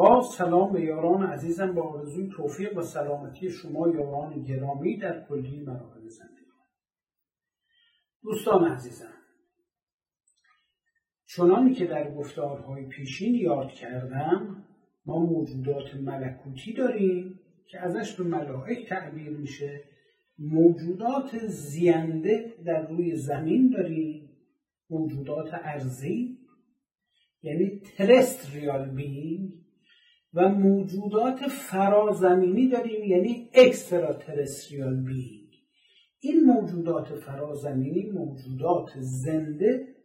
با سلام به یاران عزیزم با آرزوی توفیق و سلامتی شما یاران گرامی در کلی مراحل زندگی دوستان عزیزم چنانی که در گفتارهای پیشین یاد کردم ما موجودات ملکوتی داریم که ازش به ملائک تعبیر میشه. موجودات زینده در روی زمین داریم. موجودات ارزی یعنی ترستریال بینگ و موجودات فرازمینی داریم یعنی اکسترا ترستریال بینگ این موجودات فرازمینی موجودات زنده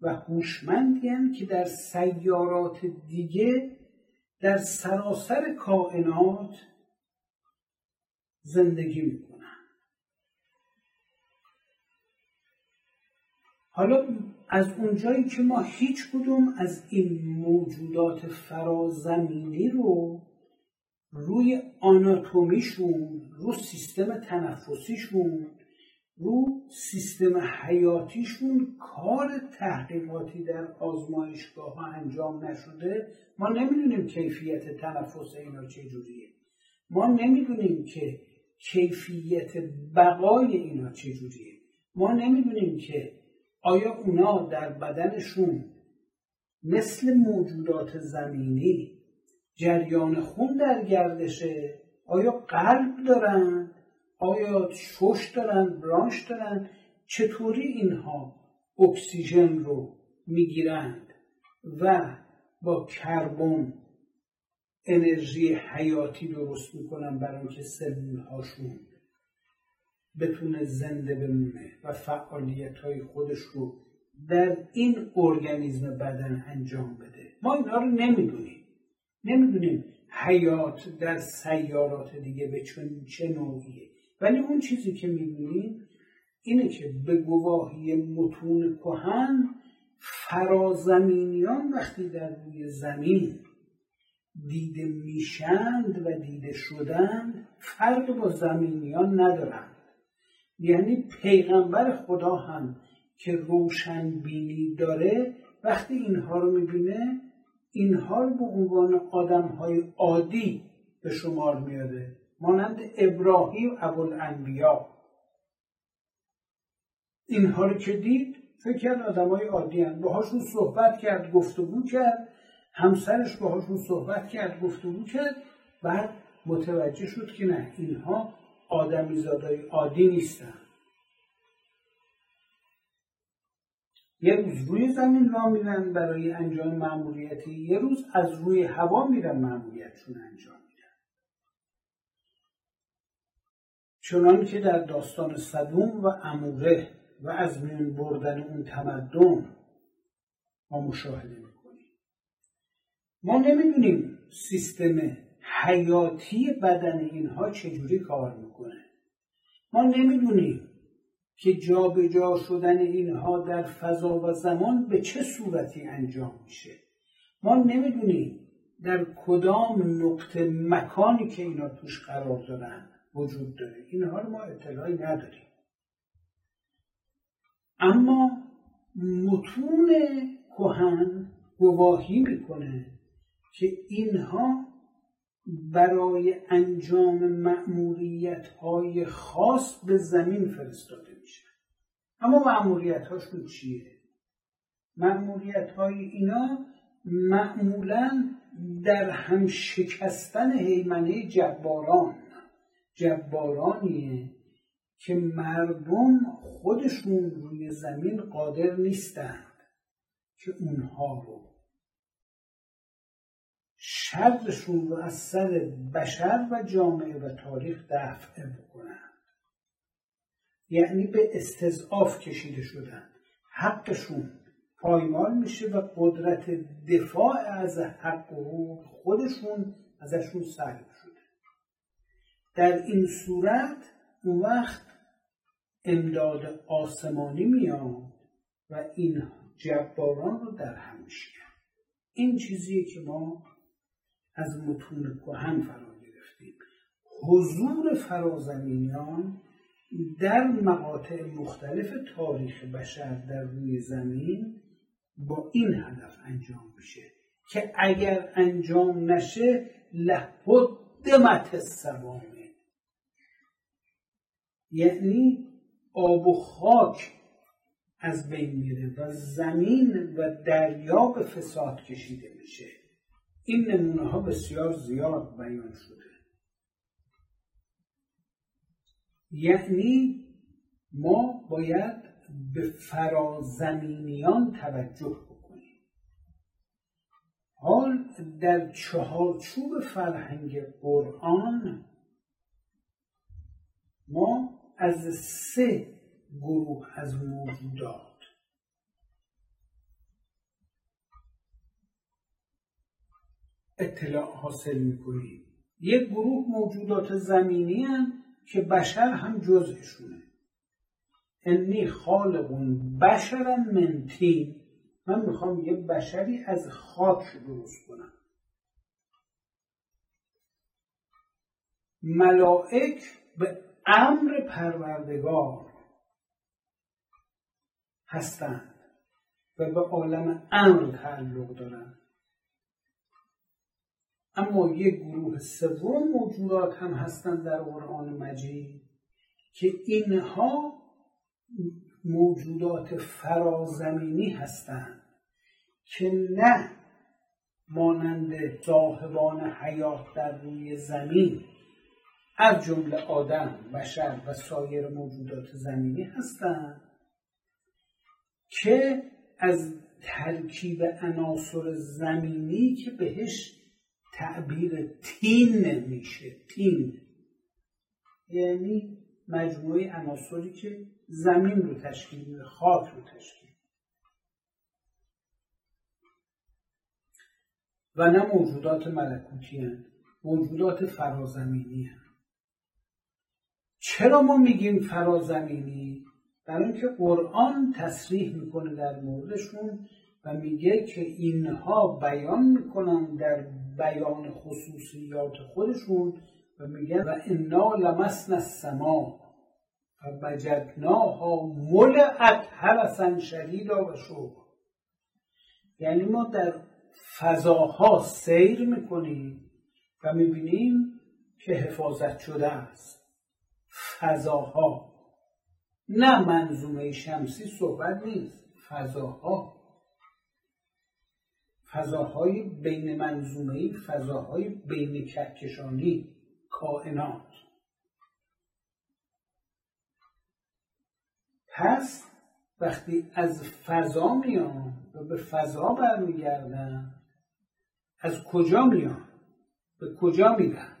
و هوشمندی که در سیارات دیگه در سراسر کائنات زندگی می‌کنن حالا از اونجایی که ما هیچ کدوم از این موجودات فرازمینی رو روی آناتومیشون رو سیستم تنفسیشون رو سیستم حیاتیشون کار تحقیقاتی در آزمایشگاه ها انجام نشده ما نمی‌دونیم کیفیت تنفس اینا چجوریه ما نمی‌دونیم که کیفیت بقای اینا چجوریه ما نمی‌دونیم که آیا اونا در بدنشون مثل موجودات زمینی جریان خون در گردشه؟ آیا قلب دارن؟ آیا شش دارن؟ برانش دارن؟ چطوری اینها اکسیژن رو می‌گیرند و با کربن انرژی حیاتی درست می‌کنن برای اینکه سلول هاشون بتونه زنده بمونه و فعالیت های خودش رو در این ارگانیزم بدن انجام بده. ما اینها رو نمی‌دونیم. نمی‌دونیم حیات در سیارات دیگه به چه نوعیه. ولی اون چیزی که می‌دونیم اینه که به گواهی متون کهن فرازمینیان وقتی در روی زمین دیده میشند و دیده شدند فرق با زمینیان ندارند یعنی پیغمبر خدا هم که روشن بینی داره وقتی اینها رو می‌بینه اینها رو به عنوان آدم های عادی به شمار میاره مانند ابراهیم ابوالانبیا. اینها رو که دید فکر کرد آدم های عادی هم. باهاشون صحبت کرد گفتگو کرد. همسرش باهاشون صحبت کرد گفتگو کرد. بعد متوجه شد که نه اینها آدمیزادهای عادی نیستن. یه روز روی زمین را میرن برای انجام معمولیتی یه روز از روی هوا میرن معمولیتشون انجام میدن. چنان که در داستان صدوم و اموره و از میون بردن اون تمدن ما مشاهده می‌کنیم. ما نمی‌دونیم سیستم حیاتی بدن اینها چجوری کار می‌کنه؟ ما نمی‌دونیم که جابجا جا شدن اینها در فضا و زمان به چه صورتی انجام میشه. ما نمی‌دونیم در کدام نقطه مکانی که اینا توش قرار دارن وجود داره. اینها رو ما اطلاعی نداریم. اما متون کهن گواهی می‌کنه که اینها برای انجام مأموریت های خاص به زمین فرستاده میشه اما مأموریت هاشون چیه؟ مأموریت های اینا معمولا در هم شکستن حیمنه جباران جبارانیه که مردم خودشون روی زمین قادر نیستند که اونها رو شرشون رو از سر بشر و جامعه و تاریخ دفع بکنند یعنی به استضعاف کشیده شدن. حقشون پایمال میشه و قدرت دفاع از حق و خودشون ازشون سلب شده در این صورت اون وقت امداد آسمانی میاد و این جباران رو در هم میشکن. این چیزیه که ما از متون کهن فرا گرفتیم. حضور فرازمینیان در مقاطع مختلف تاریخ بشر در روی زمین با این هدف انجام میشه که اگر انجام نشه لحدمت السوامه یعنی آب و خاک از بین میره و زمین و دریا به فساد کشیده میشه. این نمونه ها بسیار زیاد بیان شده. یعنی ما باید به فرازمینیان توجه بکنیم. حال در چهارچوب فرهنگ قرآن ما از سه گروه از موجودات اطلاع حاصل می‌کنیم یک گروه موجودات زمینی هم که بشر هم جزشونه انی خالق بشرا من تین. من می‌خوام یه بشری از خاک درست کنم. ملائک به امر پروردگار هستند و به عالم امر تعلق دارند. اما یک گروه سوم موجودات هم هستند در قرآن مجید که اینها موجودات فرازمینی هستند که نه مانند صاحبان حیات در روی زمین از جمله آدم بشر و سایر موجودات زمینی هستند که از ترکیب عناصر زمینی که بهش تعبیر تین میشه تین یعنی مجموعه عناصری که زمین رو تشکیل میده خاک رو تشکیل و نه موجودات ملکوتی هن. موجودات فرازمینی هن. چرا ما میگیم فرازمینی برای اینکه قرآن تصریح می‌کنه در موردشون و میگه که اینها بیان می‌کنن در بیان خصوصیات خودشون و میگن و انا لمسن السما و بجدناها ملعت حرسا شدیدا و شوق یعنی ما در فضاها سیر می‌کنیم و می‌بینیم که حفاظت شده است. فضاها. نه منظومه شمسی صحبت نیست. فضاها. فضاهای بین منظومه فضاهای بین کهکشانی کائنات. پس وقتی از فضا میان و به فضا برمیگردن از کجا میان؟ به کجا میرن؟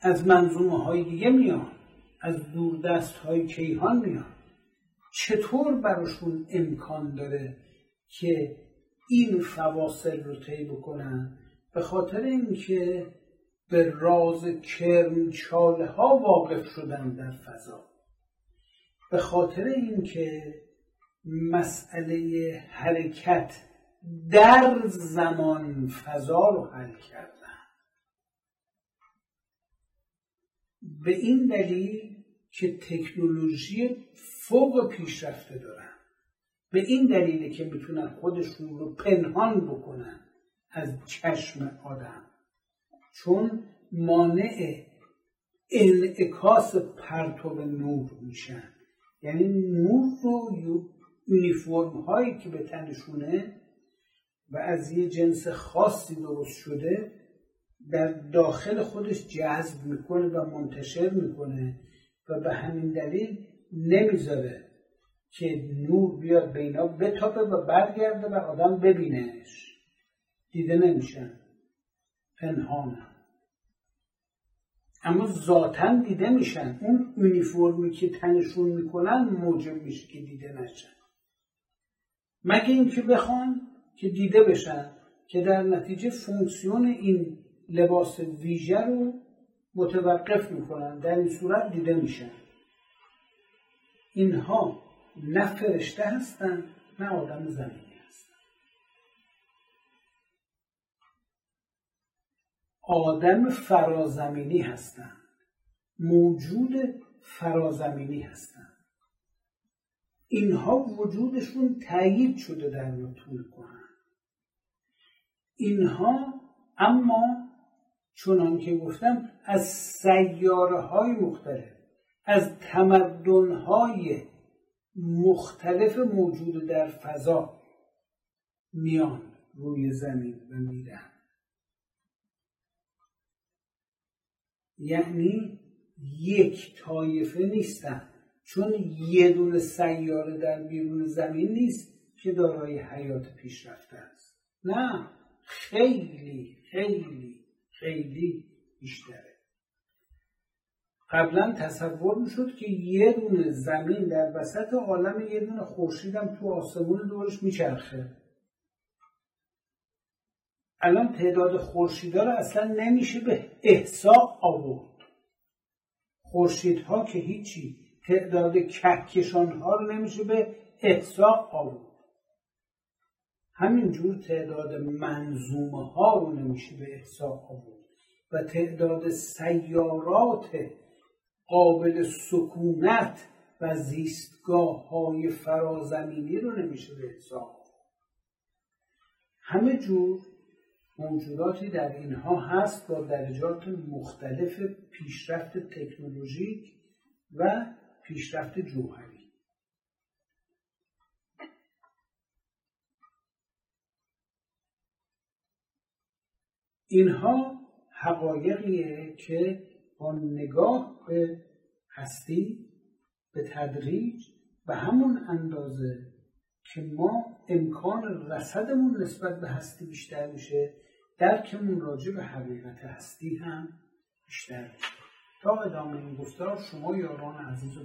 از منظومه های دیگه میان از دوردست های کیهان میان. چطور براشون امکان داره که این فواصل رو طی بکنن؟ به خاطر اینکه به راز کرم چاله ها واقف شدن در فضا. به خاطر اینکه مسئله حرکت در زمان فضا رو حل کردن. به این دلیل که تکنولوژی فوق پیشرفته دارن. به این دلیله که می‌تونن خودشون رو پنهان بکنن از چشم آدم. چون مانع انعکاس پرتو نور میشن. یعنی نور رو یونیفرم هایی که به تنشونه و از یه جنس خاصی درست شده در داخل خودش جذب می‌کنه و منتشر می‌کنه و به همین دلیل نمی‌ذاره که نور بیاد به اینا بتاپه و برگرده و آدم ببینهش. دیده نمیشن پنهانه. اما ذاتا دیده میشن. اون یونیفرمی که تنشون می‌کنن موجب میشه که دیده نشن مگه اینکه بخوان که دیده بشن که در نتیجه فونکسیون این لباس ویژه رو متوقف می‌کنن. در این صورت دیده میشن. اینها نه فرشته هستن نه آدم زمینی هستن آدم فرازمینی هستن موجود فرازمینی هستن اینها وجودشون تایید شده در طول کنن اینها اما چنان که گفتم از سیاره های مختلف از تمدن های مختلف موجود در فضا میان روی زمین و میرن. یعنی یک طایفه نیستن. چون یه دونه سیاره در بیرون زمین نیست که دارای حیات پیشرفته است. نه خیلی خیلی خیلی بیشتره. قبلا تصور می‌شد که یه دونه زمین در وسط عالم یه دونه خورشیدم تو آسمون دورش میچرخه. الان تعداد خورشیدها رو اصلا نمیشه به احسا آورد. خورشیدها که هیچی تعداد کهکشان ها رو نمیشه به احسا آورد. همینجور تعداد منظومه ها رو نمیشه به احسا آورد و تعداد سیارات قابل سکونت و زیستگاه های فرازمینی رو نمیشه به حساب همه جور موجوداتی در اینها هست با درجات مختلف پیشرفت تکنولوژیک و پیشرفت جوهری. اینها حقایقیه که با نگاه به هستی به تدریج به همون اندازه که ما امکان رسدمون نسبت به هستی بیشتر میشه درکمون راجع به حقیقت هستی هم بیشتر میشه. تا ادامه این گفتار شما یاران عزیز و